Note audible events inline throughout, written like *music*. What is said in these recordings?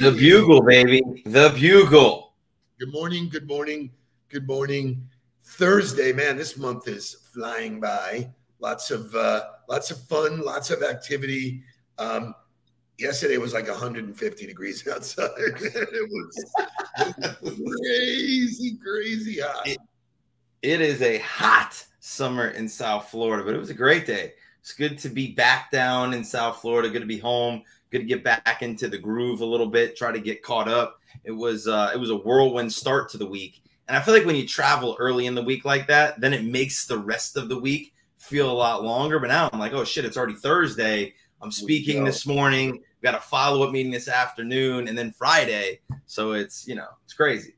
the bugle, baby. The bugle. Good morning. Good morning. Good morning. Thursday, man. This month is flying by. Lots of uh, lots of fun, lots of activity. Um, yesterday was like 150 degrees *laughs* outside. *laughs* it was crazy, crazy hot. It, it is a hot summer in South Florida, but it was a great day. It's good to be back down in South Florida. Good to be home. Good to get back into the groove a little bit. Try to get caught up. It was uh, it was a whirlwind start to the week, and I feel like when you travel early in the week like that, then it makes the rest of the week feel a lot longer. But now I'm like, oh shit, it's already Thursday. I'm speaking this morning. We got a follow up meeting this afternoon, and then Friday. So it's you know it's crazy.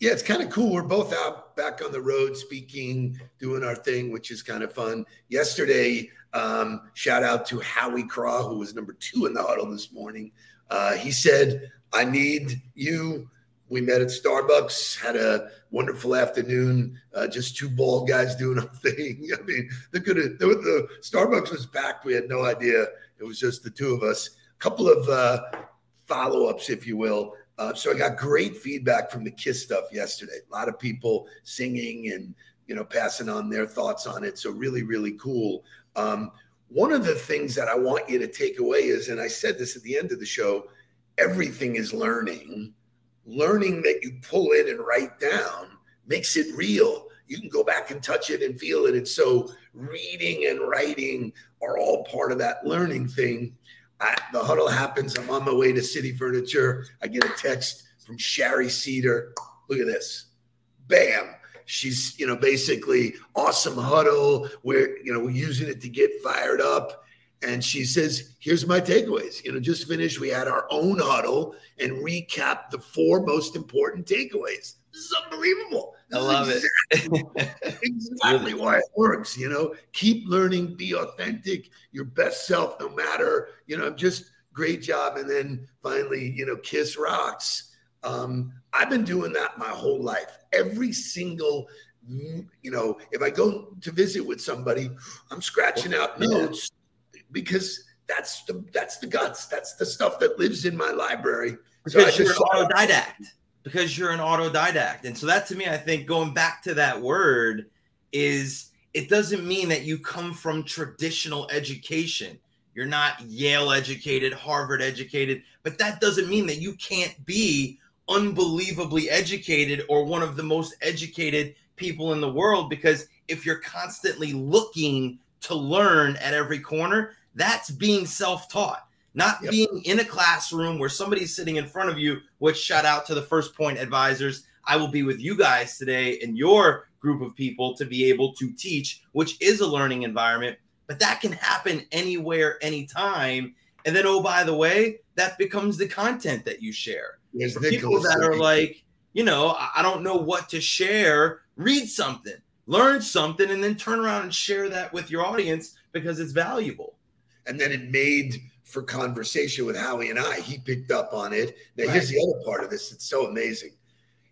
Yeah, it's kind of cool. We're both out back on the road speaking, doing our thing, which is kind of fun. Yesterday, um, shout out to Howie Craw, who was number two in the huddle this morning. Uh, he said, I need you. We met at Starbucks, had a wonderful afternoon. Uh, just two bald guys doing our *laughs* thing. I mean, the good the, the Starbucks was packed. We had no idea. It was just the two of us. A couple of uh, follow ups, if you will. Uh, so I got great feedback from the Kiss stuff yesterday. A lot of people singing and you know passing on their thoughts on it. So really, really cool. Um, one of the things that I want you to take away is, and I said this at the end of the show, everything is learning. Learning that you pull in and write down makes it real. You can go back and touch it and feel it. And so reading and writing are all part of that learning thing. I, the huddle happens. I'm on my way to City Furniture. I get a text from Sherry Cedar. Look at this. Bam. She's, you know, basically awesome huddle. We're, you know, we're using it to get fired up. And she says, here's my takeaways. You know, just finished. We had our own huddle and recap the four most important takeaways. This is unbelievable. I love exactly, it. *laughs* exactly why it works. You know, keep learning, be authentic, your best self, no matter, you know, just great job. And then finally, you know, kiss rocks. Um, I've been doing that my whole life. Every single, you know, if I go to visit with somebody, I'm scratching out notes because that's the that's the guts. That's the stuff that lives in my library. Because so you're an autodidact because you're an autodidact. And so that to me, I think going back to that word is it doesn't mean that you come from traditional education. You're not Yale educated, Harvard educated, but that doesn't mean that you can't be unbelievably educated or one of the most educated people in the world because if you're constantly looking to learn at every corner, that's being self-taught not yep. being in a classroom where somebody's sitting in front of you, which shout out to the first point advisors. I will be with you guys today and your group of people to be able to teach, which is a learning environment, but that can happen anywhere, anytime. And then, oh, by the way, that becomes the content that you share. For people that are like, you know, I don't know what to share, read something, learn something, and then turn around and share that with your audience because it's valuable. And then it made for conversation with Howie and I. He picked up on it. Now, right. here's the other part of this. It's so amazing.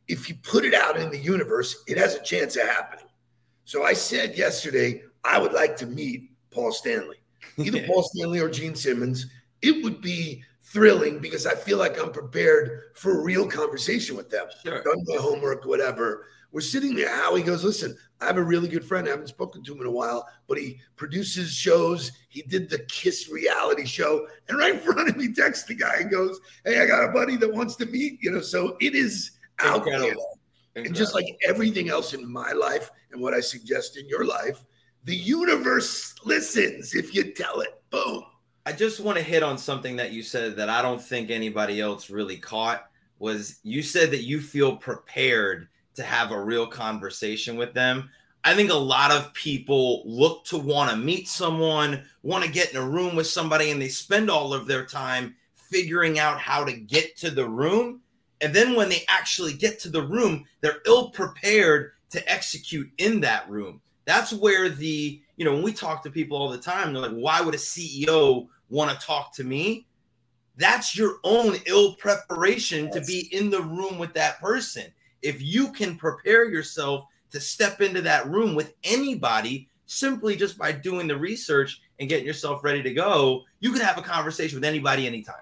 If you put it out in the universe, it has a chance of happening. So I said yesterday, I would like to meet Paul Stanley, either *laughs* Paul Stanley or Gene Simmons. It would be thrilling because I feel like I'm prepared for a real conversation with them. Sure. Done my homework, whatever. We're sitting there. Howie goes, Listen, I have a really good friend. I haven't spoken to him in a while, but he produces shows. He did the Kiss reality show. And right in front of me, texts the guy and goes, Hey, I got a buddy that wants to meet, you know. So it is out there. Incredible. And just like everything else in my life and what I suggest in your life, the universe listens if you tell it. Boom. I just want to hit on something that you said that I don't think anybody else really caught was you said that you feel prepared to have a real conversation with them. I think a lot of people look to want to meet someone, want to get in a room with somebody, and they spend all of their time figuring out how to get to the room. And then when they actually get to the room, they're ill prepared to execute in that room. That's where the, you know, when we talk to people all the time, they're like, why would a CEO want to talk to me? That's your own ill preparation yes. to be in the room with that person if you can prepare yourself to step into that room with anybody, simply just by doing the research and getting yourself ready to go, you can have a conversation with anybody anytime.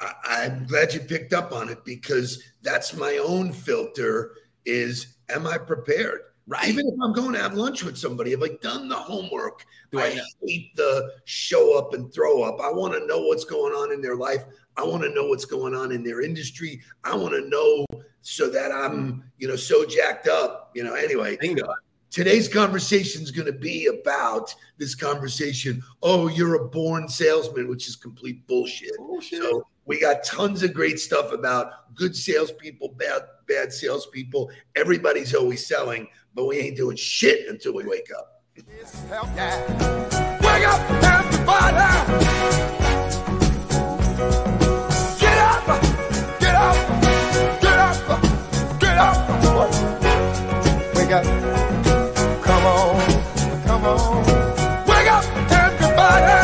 I, am glad you picked up on it because that's my own filter is am I prepared? Right. Even if I'm going to have lunch with somebody, have I done the homework? Do I, I hate the show up and throw up. I want to know what's going on in their life. I want to know what's going on in their industry. I want to know so that I'm, you know, so jacked up. You know, anyway. Bingo. Today's conversation is going to be about this conversation. Oh, you're a born salesman, which is complete bullshit. bullshit. So we got tons of great stuff about good salespeople, bad bad salespeople. Everybody's always selling, but we ain't doing shit until we wake up. Wake up, everybody! Come on, come on. Wake up! Everybody.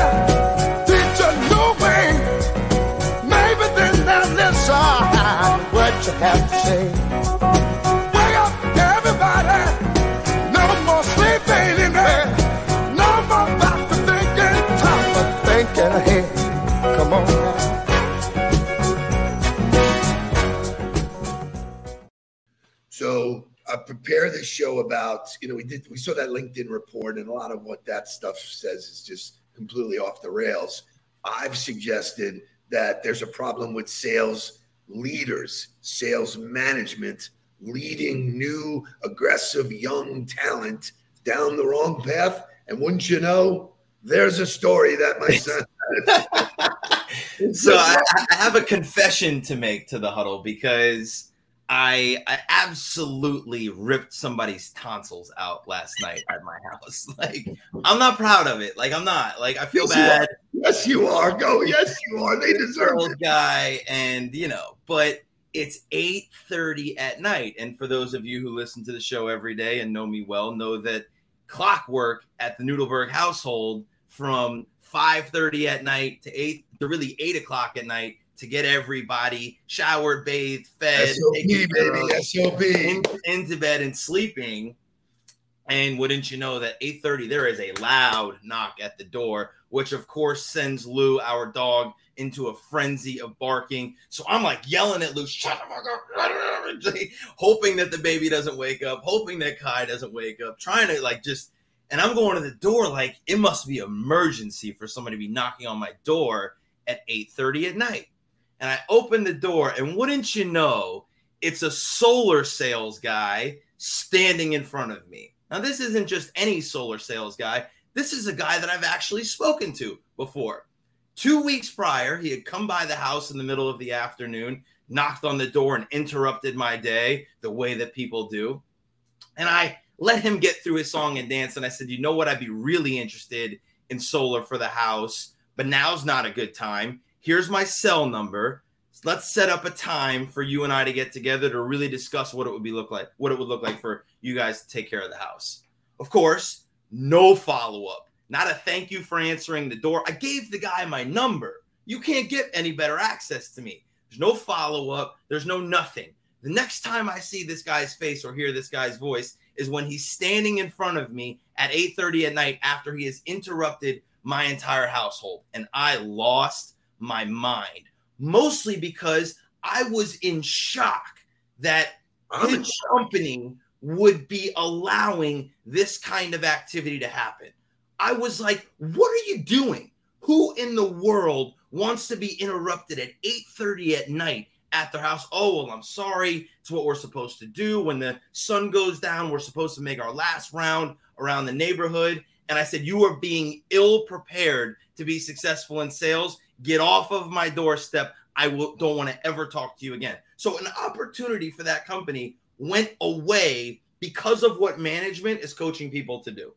Did you know? Maybe then listen what you have to say. About, you know, we did we saw that LinkedIn report, and a lot of what that stuff says is just completely off the rails. I've suggested that there's a problem with sales leaders, sales management, leading new, aggressive, young talent down the wrong path. And wouldn't you know, there's a story that my son. *laughs* so I, I have a confession to make to the huddle because I, I absolutely ripped somebody's tonsils out last night at my house. *laughs* Like I'm not proud of it. Like I'm not. Like I feel yes, bad. You yes, you are. Go. Yes, you are. They deserve old it. guy, and you know, but it's 8:30 at night. And for those of you who listen to the show every day and know me well, know that clockwork at the Noodleberg household from 5:30 at night to eight to really eight o'clock at night to get everybody showered, bathed, fed, SOP, baby, SOP. In, into bed and sleeping. And wouldn't you know that 8:30 there is a loud knock at the door, which of course sends Lou, our dog, into a frenzy of barking. So I'm like yelling at Lou, shut the fuck up, *laughs* hoping that the baby doesn't wake up, hoping that Kai doesn't wake up, trying to like just and I'm going to the door like it must be emergency for somebody to be knocking on my door at 8:30 at night and I open the door, and wouldn't you know, it's a solar sales guy standing in front of me. Now, this isn't just any solar sales guy. This is a guy that I've actually spoken to before. Two weeks prior, he had come by the house in the middle of the afternoon, knocked on the door, and interrupted my day the way that people do. And I let him get through his song and dance. And I said, You know what? I'd be really interested in solar for the house, but now's not a good time here's my cell number. Let's set up a time for you and I to get together to really discuss what it would be look like, what it would look like for you guys to take care of the house. Of course, no follow up, not a thank you for answering the door. I gave the guy my number. You can't get any better access to me. There's no follow up. There's no nothing. The next time I see this guy's face or hear this guy's voice is when he's standing in front of me at 8:30 at night after he has interrupted my entire household and I lost my mind, mostly because I was in shock that his company would be allowing this kind of activity to happen. I was like, what are you doing? Who in the world wants to be interrupted at 8:30 at night at their house? Oh, well, I'm sorry. It's what we're supposed to do. When the sun goes down, we're supposed to make our last round around the neighborhood. And I said, You are being ill prepared to be successful in sales get off of my doorstep. I will, don't want to ever talk to you again. So an opportunity for that company went away because of what management is coaching people to do.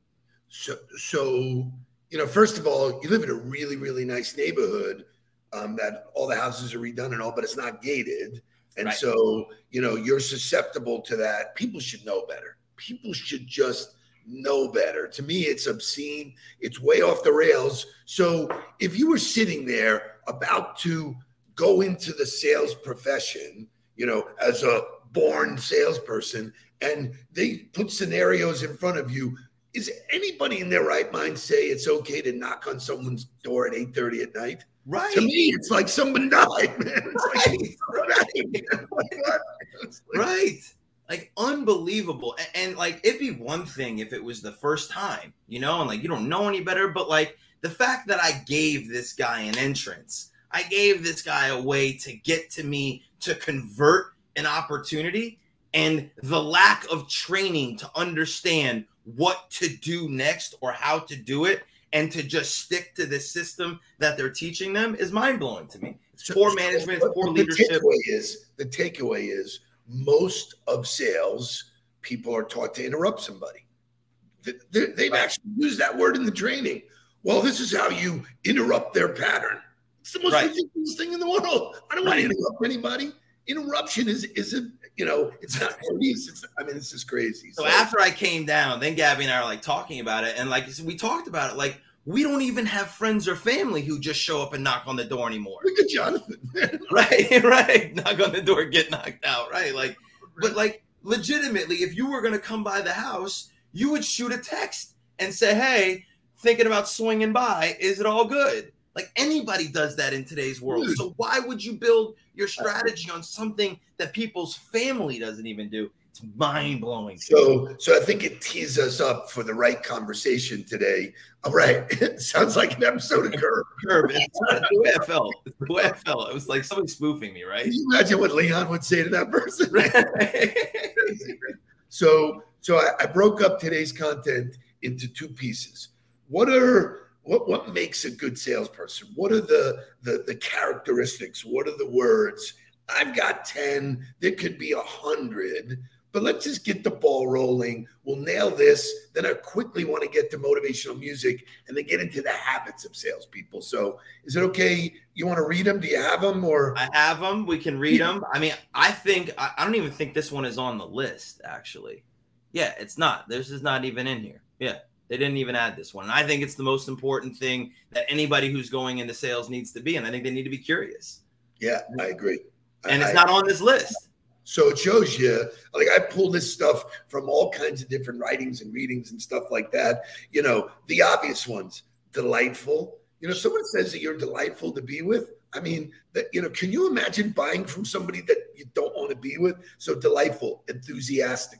So, so you know, first of all, you live in a really, really nice neighborhood um, that all the houses are redone and all, but it's not gated. And right. so, you know, you're susceptible to that. People should know better. People should just know better. To me, it's obscene. It's way off the rails. So if you were sitting there about to go into the sales profession, you know, as a born salesperson, and they put scenarios in front of you, is anybody in their right mind say it's okay to knock on someone's door at 8:30 at night? Right. To me, it's like someone died, man. It's right. like, right. *laughs* Like unbelievable. And, and, like it'd be one thing if it was the first time, you know, and like you don't know any better, but like the fact that I gave this guy an entrance, I gave this guy a way to get to me to convert an opportunity and the lack of training to understand what to do next or how to do it and to just stick to the system that they're teaching them is mind blowing to me. It's poor management, poor leadership. The takeaway is the takeaway is most of sales people are taught to interrupt somebody. They've right. actually used that word in the training. Well, this is how you interrupt their pattern. It's the most right. ridiculous thing in the world. I don't right. want to interrupt anybody. Interruption is is a you know it's not *laughs* police. It's I mean it's just crazy. So, so after I came down, then Gabby and I are like talking about it, and like we talked about it, like we don't even have friends or family who just show up and knock on the door anymore. Look at Jonathan. *laughs* right, right. Knock on the door, get knocked out. Right, like, but like legitimately, if you were gonna come by the house, you would shoot a text and say, "Hey, thinking about swinging by. Is it all good?" Like anybody does that in today's world. So why would you build your uh, strategy on something that people's family doesn't even do? It's mind blowing. So, so I think it tees us up for the right conversation today. All right, it *laughs* sounds like an episode of Curb. Curb. It's the way I felt. It's the way I felt. It was like somebody spoofing me, right? Can you imagine what Leon would say to that person? *laughs* so, so I, I broke up today's content into two pieces. What are what what makes a good salesperson? What are the the, the characteristics? What are the words? I've got 10, there could be a hundred, but let's just get the ball rolling. We'll nail this. Then I quickly want to get to motivational music and then get into the habits of salespeople. So, is it okay? You want to read them? Do you have them? Or I have them. We can read them. I mean, I think I, don't even think this one is on the list. Actually, yeah, it's not. This is not even in here. Yeah. They didn't even add this one. And I think it's the most important thing that anybody who's going into sales needs to be. And I think they need to be curious. Yeah, I agree. And I, it's not on this list. So it shows you, like I pull this stuff from all kinds of different writings and readings and stuff like that. You know, the obvious ones, delightful. You know, someone says that you're delightful to be with. I mean, that you know, can you imagine buying from somebody that you don't want to be with? So delightful, enthusiastic,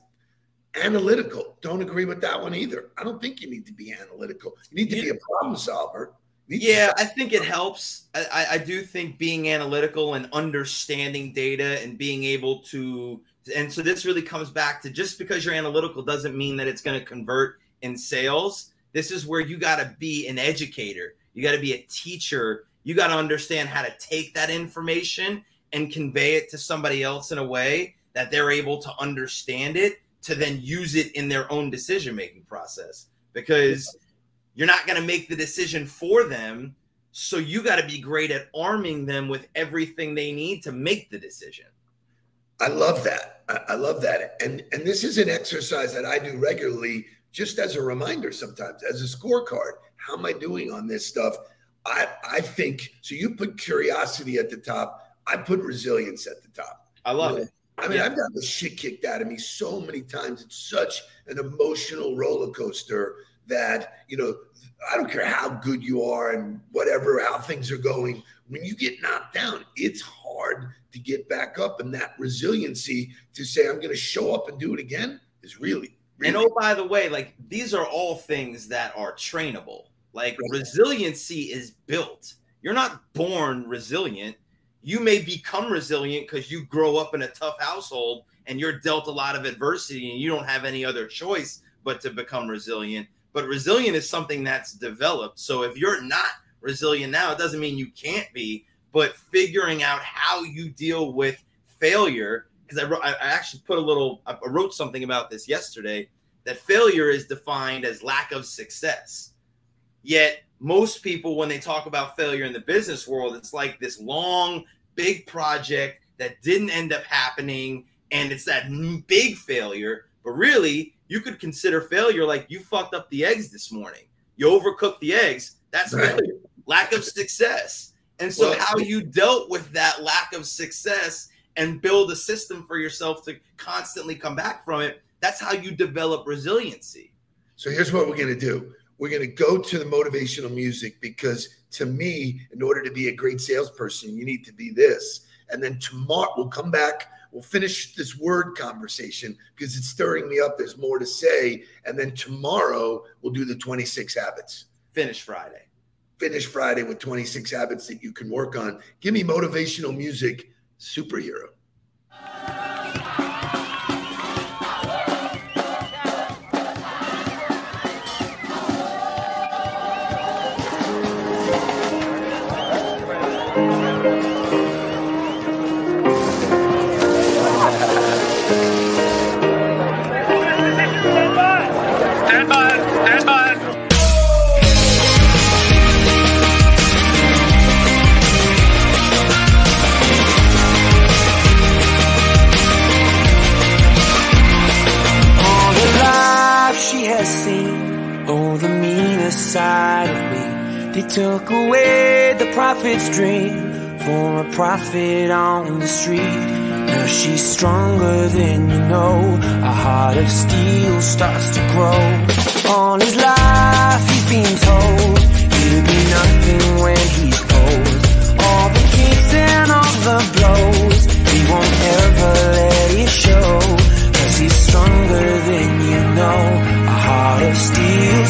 analytical. Don't agree with that one either. I don't think you need to be analytical. You need to be a problem solver. Yeah, I think it helps. I, I do think being analytical and understanding data and being able to, and so this really comes back to just because you're analytical doesn't mean that it's going to convert in sales. This is where you got to be an educator. You got to be a teacher. You got to understand how to take that information and convey it to somebody else in a way that they're able to understand it to then use it in their own decision making process because you're not going to make the decision for them so you got to be great at arming them with everything they need to make the decision. I love that. I love that. And and this is an exercise that i do regularly just as a reminder sometimes as a scorecard. How am i doing on this stuff? I i think so you put curiosity at the top. I put resilience at the top. I love it. I mean, yeah. I've got the shit kicked out of me so many times. It's such an emotional roller coaster that, you know, I don't care how good you are and whatever, how things are going. When you get knocked down, it's hard to get back up. And that resiliency to say, I'm going to show up and do it again is really, really. And oh, by the way, like these are all things that are trainable. Like right. resiliency is built. You're not born resilient you may become resilient because you grow up in a tough household and you're dealt a lot of adversity and you don't have any other choice but to become resilient. But resilient is something that's developed. So if you're not resilient now, it doesn't mean you can't be, but figuring out how you deal with failure. Because I, I actually put a little, I wrote something about this yesterday that failure is defined as lack of success. Yet most people, when they talk about failure in the business world, it's like this long, big project that didn't end up happening. And it's that big failure. But really, you could consider failure like you fucked up the eggs this morning. You overcooked the eggs. That's right. failure. Lack of success. And so, well, how you dealt with that lack of success and build a system for yourself to constantly come back from it, that's how you develop resiliency. So here's what we're going to do. We're going to go to the motivational music because to me, in order to be a great salesperson, you need to be this. And then tomorrow we'll come back. We'll finish this word conversation because it's stirring me up. There's more to say. And then tomorrow we'll do the 26 habits. Finish Friday. Finish Friday with 26 habits that you can work on. Give me motivational music, superhero. Took away the prophet's dream for a prophet on the street. Now she's stronger than you know. A heart of steel starts to grow. All his life he's been told he'll be nothing when he's old. All the kicks and all the blows, he won't ever let it show.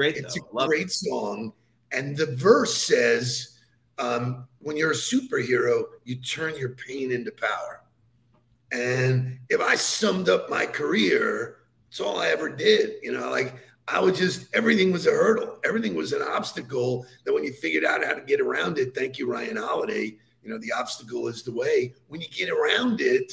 It's great. It's though. a great it. song, and the verse says, um, "When you're a superhero, you turn your pain into power." And if I summed up my career, it's all I ever did. You know, like I would just everything was a hurdle, everything was an obstacle. That when you figured out how to get around it, thank you, Ryan Holiday. You know, the obstacle is the way. When you get around it,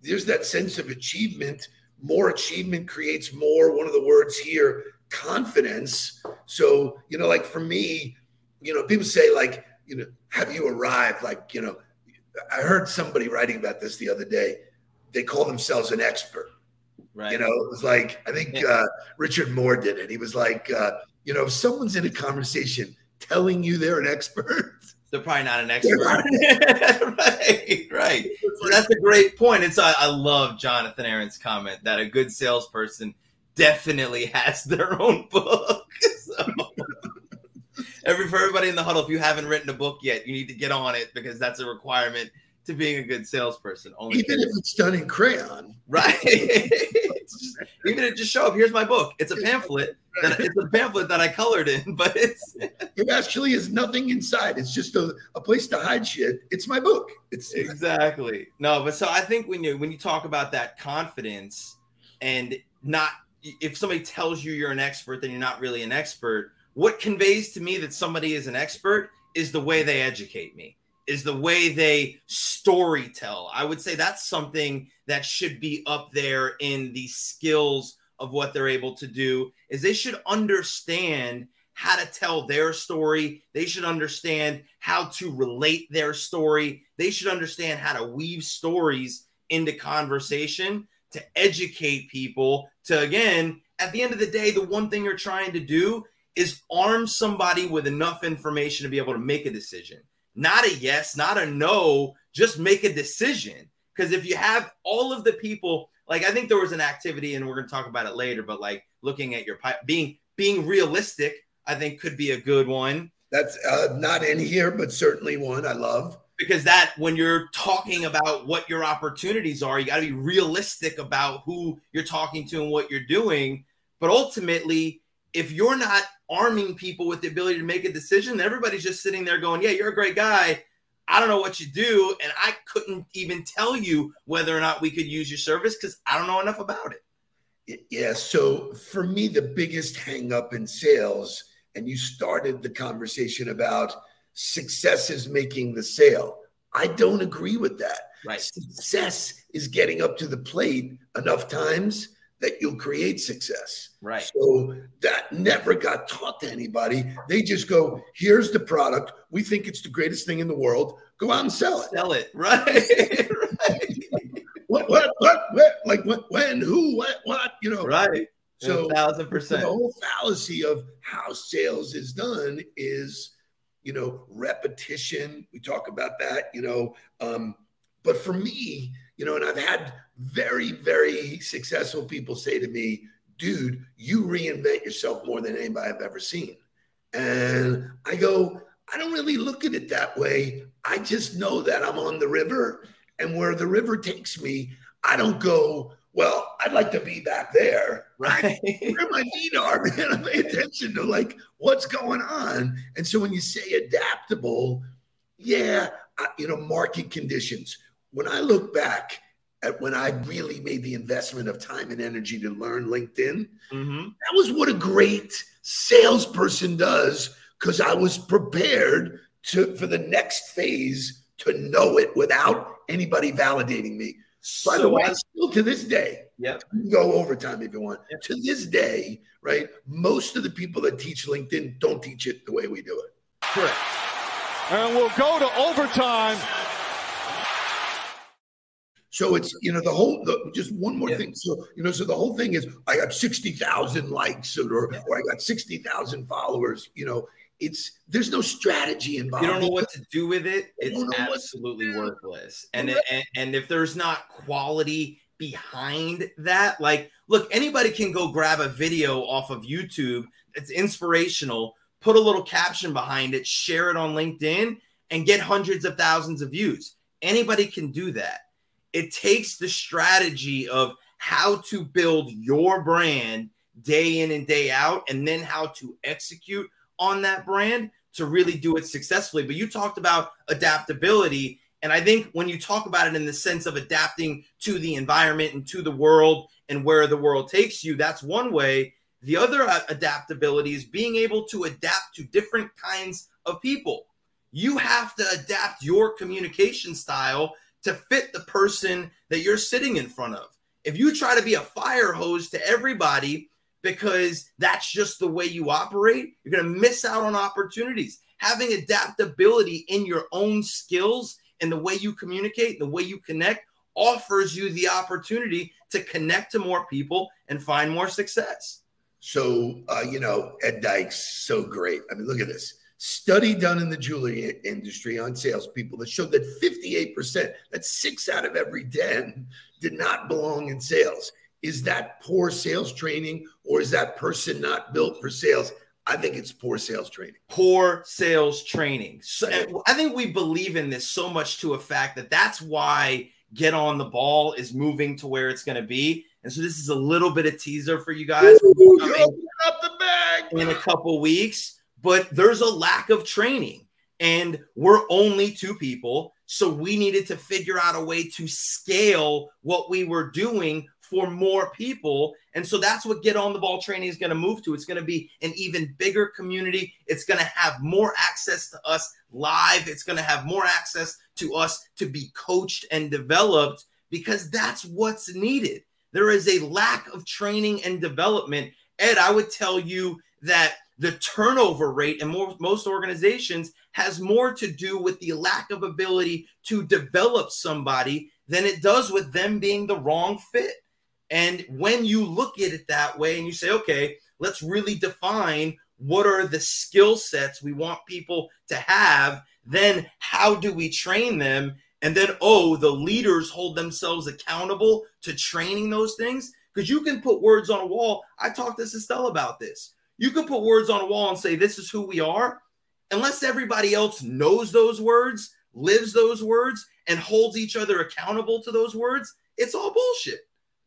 there's that sense of achievement. More achievement creates more. One of the words here, confidence. So, you know, like for me, you know, people say, like, you know, have you arrived? Like, you know, I heard somebody writing about this the other day. They call themselves an expert. Right. You know, it was like I think yeah. uh, Richard Moore did it. He was like, uh, you know, if someone's in a conversation telling you they're an expert, they're probably not an *laughs* expert. right, *laughs* right. So that's a great point. And so I, I love Jonathan Aaron's comment that a good salesperson definitely has their own book. *laughs* so every for everybody in the huddle, if you haven't written a book yet, you need to get on it because that's a requirement to being a good salesperson. Only even if it's done in crayon, right? just, *laughs* even if it just show up. Here's my book. It's a pamphlet. That, it's a pamphlet that I colored in, *laughs* but it's it actually is nothing inside. It's just a, a place to hide shit. It's my book. It's exactly no, but so I think when you when you talk about that confidence and not if somebody tells you you're an expert, then you're not really an expert. What conveys to me that somebody is an expert is the way they educate me is the way they story tell. I would say that's something that should be up there in the skills of what they're able to do is they should understand how to tell their story. They should understand how to relate their story. They should understand how to weave stories into conversation to educate people to again at the end of the day the one thing you're trying to do is arm somebody with enough information to be able to make a decision. Not a yes, not a no, just make a decision. Because if you have all of the people, like I think there was an activity, and we're going to talk about it later, but like looking at your being being realistic, I think could be a good one. That's uh, not in here, but certainly one I love. Because that when you're talking about what your opportunities are, you got to be realistic about who you're talking to and what you're doing. But ultimately, if you're not arming people with the ability to make a decision. Everybody's just sitting there going, Yeah, you're a great guy. I don't know what you do. And I couldn't even tell you whether or not we could use your service because I don't know enough about it. Yeah. So for me, the biggest hangup in sales, and you started the conversation about success is making the sale. I don't agree with that. Right. Success is getting up to the plate enough times that you'll create success. Right. So that never got taught to anybody. They just go, here's the product. We think it's the greatest thing in the world. Go out and sell it. Sell it. *laughs* Right. right. *laughs* What, what, what, what, like what, when, who, what, what, you know. Right. So a thousand percent. The whole fallacy of how sales is done is, you know, repetition. We talk about that, you know. Um, but for me, you know, and I've had very, very successful people say to me, dude, you reinvent yourself more than anybody I've ever seen. And I go, I don't really look at it that way. I just know that I'm on the river and where the river takes me, I don't go, well, I'd like to be back there. Right. *laughs* Where my feet are, man. I pay attention to like what's going on. And so when you say adaptable, yeah, I, you know, market conditions. When I look back at when I really made the investment of time and energy to learn LinkedIn, mm-hmm. that was what a great salesperson does because I was prepared to for the next phase to know it without anybody validating me. By the way, still to this day, yeah, go overtime if you want. Yep. To this day, right? Most of the people that teach LinkedIn don't teach it the way we do it. Correct. And we'll go to overtime. So it's you know the whole the, just one more Yeah. thing. So you know so the whole thing is I got sixty thousand likes or Yeah. or I got sixty thousand followers. You know it's there's no strategy involved. You don't know what to do with it. It's don't know what to absolutely worthless. And, Correct. and and if there's not quality behind that, like, look, anybody can go grab a video off of YouTube. It's inspirational. Put a little caption behind it, share it on LinkedIn, and get hundreds of thousands of views. Anybody can do that. It takes the strategy of how to build your brand day in and day out, and then how to execute on that brand to really do it successfully. But you talked about adaptability. And I think when you talk about it in the sense of adapting to the environment and to the world and where the world takes you, that's one way. The other uh, adaptability is being able to adapt to different kinds of people. You have to adapt your communication style to fit the person that you're sitting in front of. If you try to be a fire hose to everybody because that's just the way you operate, you're going to miss out on opportunities. Having adaptability in your own skills and the way you communicate, the way you connect, offers you the opportunity to connect to more people and find more success. So, uh, you know, Ed Dykes, so great. I mean, look at this study done in the jewelry industry on salespeople that showed that 58%, that's six out of every 10, did not belong in sales. Is that poor sales training or is that person not built for sales? I think it's poor sales training. poor sales training. So uh, I think we believe in this so much to a fact that that's why get on the ball is moving to where it's going to be. And so this is a little bit of teaser for you guys Ooh, coming you're up the bag. in a couple weeks, but there's a lack of training and we're only two people. So we needed to figure out a way to scale what we were doing for more people. And so that's what Get On the Ball training is going to move to. It's going to be an even bigger community. It's going to have more access to us live. It's going to have more access to us to be coached and developed because that's what's needed. There is a lack of training and development. Ed, I would tell you that the turnover rate in most organizations has more to do with the lack of ability to develop somebody than it does with them being the wrong fit. And when you look at it that way and you say, okay, let's really define what are the skill sets we want people to have, then how do we train them? And then, oh, the leaders hold themselves accountable to training those things. Because you can put words on a wall. I talked to Estelle about this. You can put words on a wall and say, this is who we are. Unless everybody else knows those words, lives those words, and holds each other accountable to those words, it's all bullshit.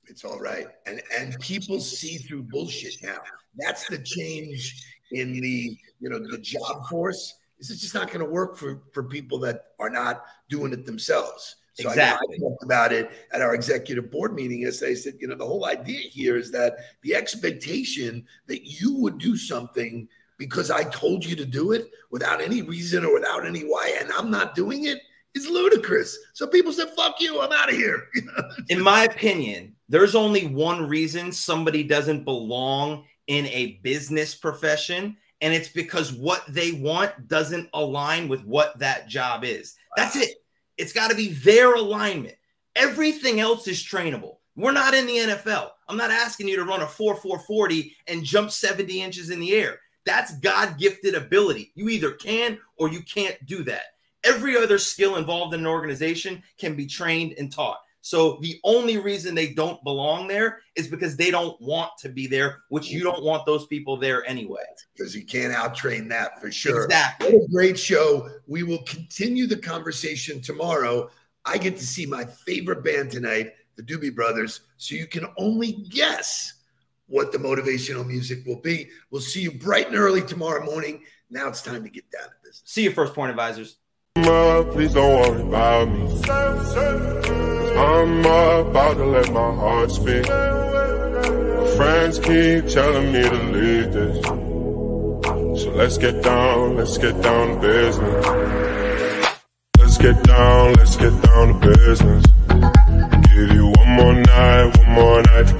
It's all right. And and people see through bullshit now. That's the change in the you know the job force. Is it's just not going to work for for people that are not doing it themselves. So Exactly. I, talked about it at our executive board meeting. As I said, you know, the whole idea here is that the expectation that you would do something because I told you to do it without any reason or without any why, and I'm not doing it is ludicrous. So people said, "Fuck you, I'm out of here." *laughs* in my opinion, there's only one reason somebody doesn't belong in a business profession, and it's because what they want doesn't align with what that job is. That's it. It's got to be their alignment. Everything else is trainable. We're not in the NFL. I'm not asking you to run a 4 4 40 and jump 70 inches in the air. That's God gifted ability. You either can or you can't do that. Every other skill involved in an organization can be trained and taught. So the only reason they don't belong there is because they don't want to be there, which you don't want those people there anyway. Because you can't out train that for sure. Exactly. What a great show. We will continue the conversation tomorrow. I get to see my favorite band tonight, the Doobie Brothers. So you can only guess what the motivational music will be. We'll see you bright and early tomorrow morning. Now it's time to get down to business. See you, First Point Advisors. Please don't worry about me. I'm about to let my heart speak. My friends keep telling me to leave this. So let's get down, let's get down to business. Let's get down, let's get down to business. Give you one more night, one more night